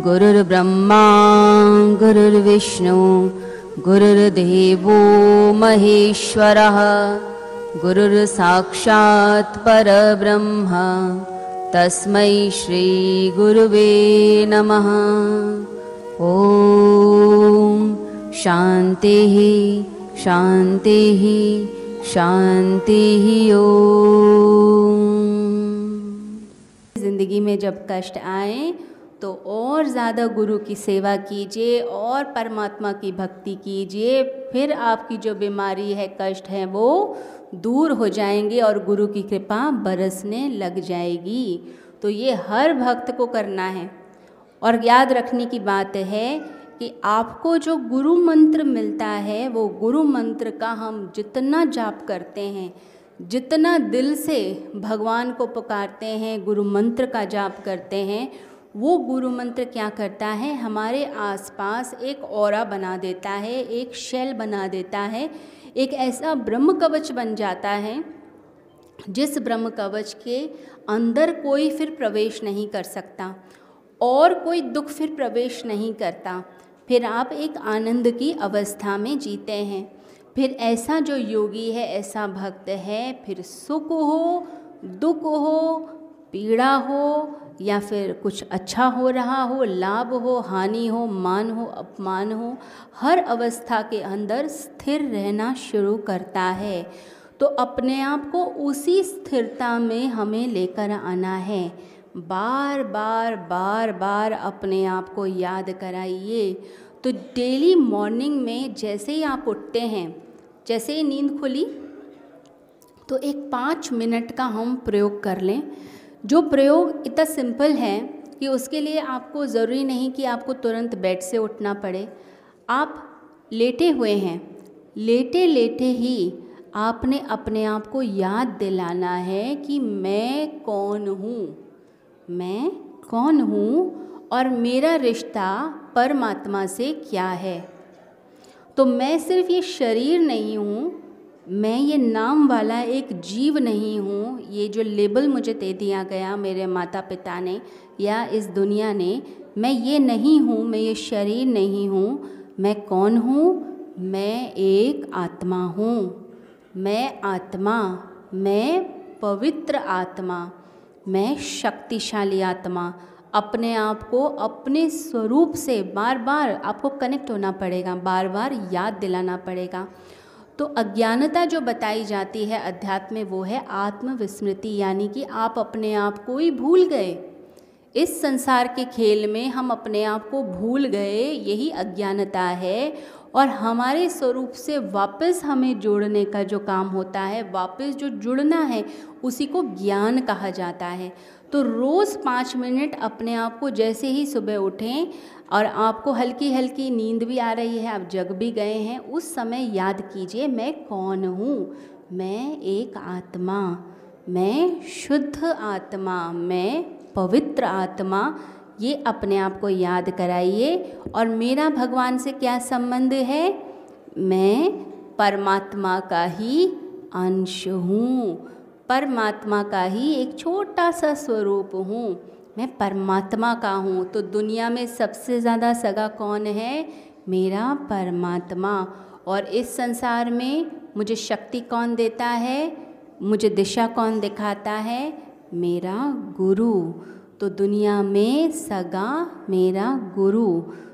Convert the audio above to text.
गुरुर्ब्रह्मा, गुरुर्विष्णु, गुरुर्देवो महेश्वरः, गुरुर्साक्षात् परब्रह्म, तस्मै श्रीगुरुवे नमः। ॐ शान्तिः शान्तिः शान्तिः ॐ ज़िंदगी में जब कष्ट आए तो और ज़्यादा गुरु की सेवा कीजिए, और परमात्मा की भक्ति कीजिए, फिर आपकी जो बीमारी है, कष्ट है, वो दूर हो जाएँगे और गुरु की कृपा बरसने लग जाएगी। तो ये हर भक्त को करना है। और याद रखने की बात है कि आपको जो गुरु मंत्र मिलता है, वो गुरु मंत्र का हम जितना जाप करते हैं, जितना दिल से भगवान को पुकारते हैं, गुरु मंत्र का जाप करते हैं वो गुरु मंत्र क्या करता है? हमारे आसपास एक और बना देता है, एक शैल बना देता है, एक ऐसा ब्रह्म कवच बन जाता है, जिस ब्रह्म कवच के अंदर कोई फिर प्रवेश नहीं कर सकता और कोई दुख फिर प्रवेश नहीं करता। फिर आप एक आनंद की अवस्था में जीते हैं। फिर ऐसा जो योगी है, ऐसा भक्त है, फिर सुख हो, दुख हो, पीड़ा हो या फिर कुछ अच्छा हो रहा हो, लाभ हो, हानि हो, मान हो, अपमान हो, हर अवस्था के अंदर स्थिर रहना शुरू करता है। तो अपने आप को उसी स्थिरता में हमें लेकर आना है। बार बार बार बार अपने आप को याद कराइए। तो डेली मॉर्निंग में जैसे ही आप उठते हैं, जैसे ही नींद खुली तो एक पाँच मिनट का हम प्रयोग कर लें। जो प्रयोग इतना सिंपल है कि उसके लिए आपको ज़रूरी नहीं कि आपको तुरंत बेड से उठना पड़े। आप लेटे हुए हैं। लेटे लेटे ही आपने अपने आप को याद दिलाना है कि मैं कौन हूँ। मैं कौन हूँ और मेरा रिश्ता परमात्मा से क्या है। तो मैं सिर्फ़ ये शरीर नहीं हूँ मैं ये नाम वाला एक जीव नहीं हूँ, ये जो लेबल मुझे दे दिया गया मेरे माता पिता ने या इस दुनिया ने, मैं ये नहीं हूँ, मैं ये शरीर नहीं हूँ, मैं कौन हूँ? मैं एक आत्मा हूँ। मैं आत्मा, मैं पवित्र आत्मा, मैं शक्तिशाली आत्मा। अपने आप को अपने स्वरूप से बार बार आपको कनेक्ट होना पड़ेगा बार बार याद दिलाना पड़ेगा। तो अज्ञानता जो बताई जाती है अध्यात्म में, वो है आत्मविस्मृति, यानी कि आप अपने आप को ही भूल गए। इस संसार के खेल में हम अपने आप को भूल गए, यही अज्ञानता है। और हमारे स्वरूप से वापस हमें जोड़ने का जो काम होता है, वापस जो जुड़ना है, उसी को ज्ञान कहा जाता है। तो रोज़ पाँच मिनट अपने आप को जैसे ही सुबह उठें और आपको हल्की हल्की नींद भी आ रही है, आप जग भी गए हैं, उस समय याद कीजिए, मैं कौन हूँ? मैं एक आत्मा, मैं शुद्ध आत्मा, मैं पवित्र आत्मा ये अपने आप को याद कराइए। और मेरा भगवान से क्या संबंध है? मैं परमात्मा का ही अंश हूँ। परमात्मा का ही एक छोटा सा स्वरूप हूँ। मैं परमात्मा का हूँ। तो दुनिया में सबसे ज़्यादा सगा कौन है? मेरा परमात्मा। और इस संसार में मुझे शक्ति कौन देता है? मुझे दिशा कौन दिखाता है? मेरा गुरु। तो दुनिया में सगा मेरा गुरु।